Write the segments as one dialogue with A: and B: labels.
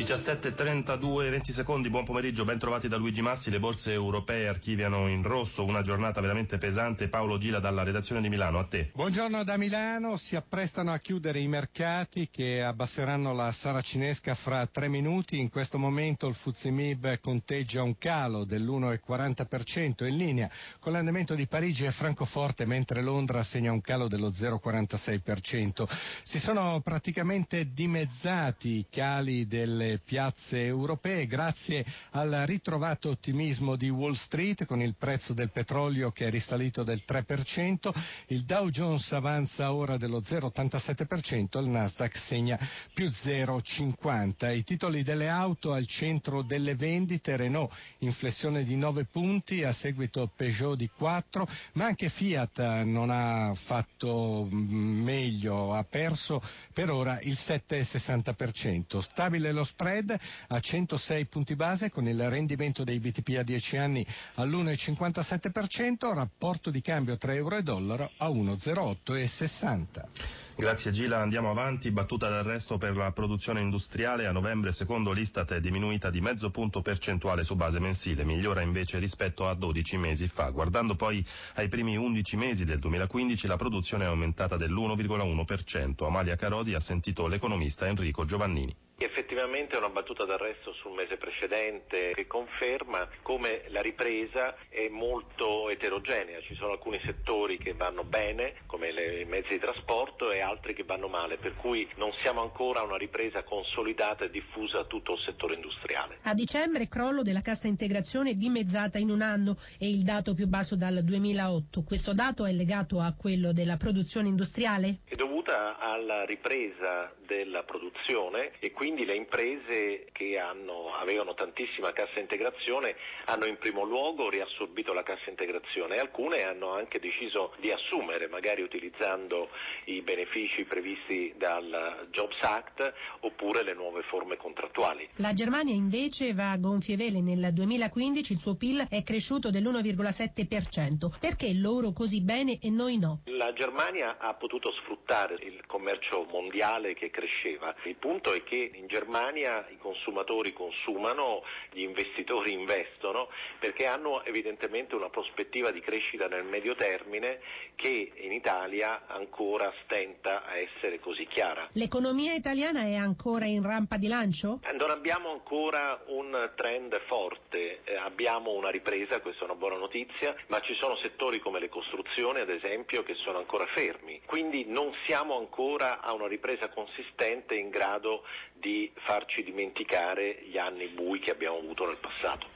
A: 17.32, 20 secondi, buon pomeriggio, ben trovati da Luigi Massi. Le borse europee archiviano in rosso una giornata veramente pesante. Paolo Gila dalla redazione di Milano, a te.
B: Buongiorno da Milano, si apprestano a chiudere i mercati che abbasseranno la saracinesca fra tre minuti. In questo momento il Fuzimib conteggia un calo dell'1,40% in linea con l'andamento di Parigi e Francoforte, mentre Londra segna un calo dello 0,46%. Si sono praticamente dimezzati i cali delle piazze europee grazie al ritrovato ottimismo di Wall Street con il prezzo del petrolio che è risalito del 3%, il Dow Jones avanza ora dello 0,87%, il Nasdaq segna più 0,50%. I titoli delle auto al centro delle vendite, Renault in flessione di 9 punti a seguito Peugeot di 4, ma anche Fiat non ha fatto meglio, ha perso per ora il 7,60%. Stabile lo spread a 106 punti base con il rendimento dei BTP a 10 anni all'1,57%, rapporto di cambio tra euro e dollaro a 1,0860.
A: Grazie Gila, andiamo avanti. Battuta d'arresto per la produzione industriale a novembre secondo l'Istat è diminuita di mezzo punto percentuale su base mensile, migliora invece rispetto a 12 mesi fa. Guardando poi ai primi 11 mesi del 2015 la produzione è aumentata dell'1,1%. Amalia Carosi ha sentito l'economista Enrico Giovannini.
C: Effettivamente è una battuta d'arresto sul mese precedente che conferma come la ripresa è molto eterogenea, ci sono alcuni settori che vanno bene come i mezzi di trasporto e altri che vanno male, per cui non siamo ancora a una ripresa consolidata e diffusa a tutto il settore industriale.
D: A dicembre crollo della cassa integrazione dimezzata in un anno e il dato più basso dal 2008. Questo dato è legato a quello della produzione industriale?
C: È dovuta alla ripresa della produzione e quindi le imprese che hanno, avevano tantissima cassa integrazione hanno in primo luogo riassorbito la cassa integrazione e alcune hanno anche deciso di assumere, magari utilizzando i benefici previsti dal Jobs Act oppure le nuove forme contrattuali.
D: La Germania invece va a gonfie vele. Nel 2015 il suo PIL è cresciuto dell'1,7%. Perché loro così bene e noi no?
C: La Germania ha potuto sfruttare il commercio mondiale che cresceva. Il punto è che in Germania i consumatori consumano, gli investitori investono perché hanno evidentemente una prospettiva di crescita nel medio termine che in Italia ancora stenta a essere così chiara.
D: L'economia italiana è ancora in rampa di lancio?
C: Eh, non abbiamo ancora un trend forte, eh, abbiamo una ripresa, questa è una buona notizia, ma ci sono settori come le costruzioni ad esempio che sono ancora fermi, quindi non siamo ancora a una ripresa consistente in grado di farci dimenticare gli anni bui che abbiamo avuto nel passato.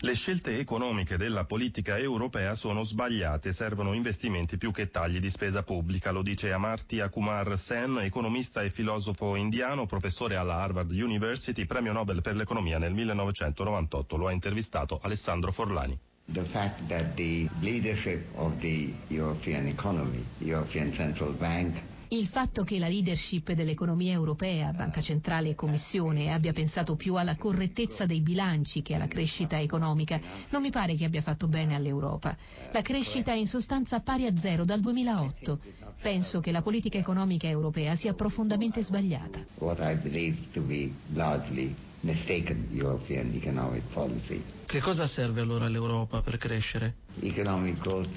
A: Le scelte economiche della politica europea sono sbagliate, servono investimenti più che tagli di spesa pubblica, lo dice Amartya Kumar Sen, economista e filosofo indiano, professore alla Harvard University, premio Nobel per l'economia nel 1998. Lo ha intervistato Alessandro Forlani.
E: The fact that the leadership of the European economy, European Central Bank,
F: il fatto che la leadership dell'economia europea, Banca Centrale e Commissione, abbia pensato più alla correttezza dei bilanci che alla crescita economica non mi pare che abbia fatto bene all'Europa. La crescita è in sostanza pari a zero dal 2008. Penso che la politica economica europea sia profondamente sbagliata.
E: What I believe to be largely mistaken European economic policy.
G: Che cosa serve allora all'Europa per crescere?
E: Economic growth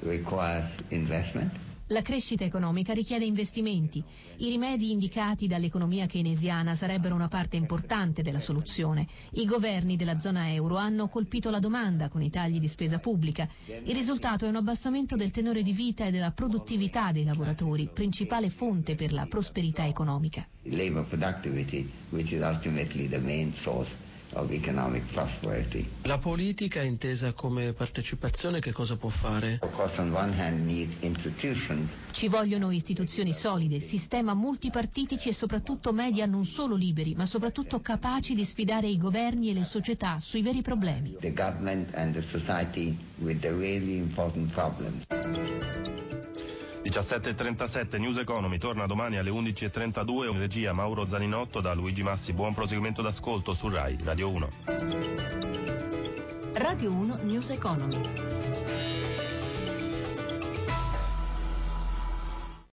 E: requires investment.
F: La crescita economica richiede investimenti. I rimedi indicati dall'economia keynesiana sarebbero una parte importante della soluzione. I governi della zona euro hanno colpito la domanda con i tagli di spesa pubblica. Il risultato è un abbassamento del tenore di vita e della produttività dei lavoratori, principale fonte per la prosperità economica.
E: Labor productivity, which is ultimately the main source
G: la politica intesa come partecipazione che cosa può fare?
F: Ci vogliono istituzioni solide, sistema multipartitici e soprattutto media non solo liberi, ma soprattutto capaci di sfidare i governi e le società sui veri problemi.
A: 17.37 News Economy torna domani alle 11.32 in regia Mauro Zaninotto da Luigi Massi. Buon proseguimento d'ascolto su RAI Radio 1.
H: Radio 1 News Economy.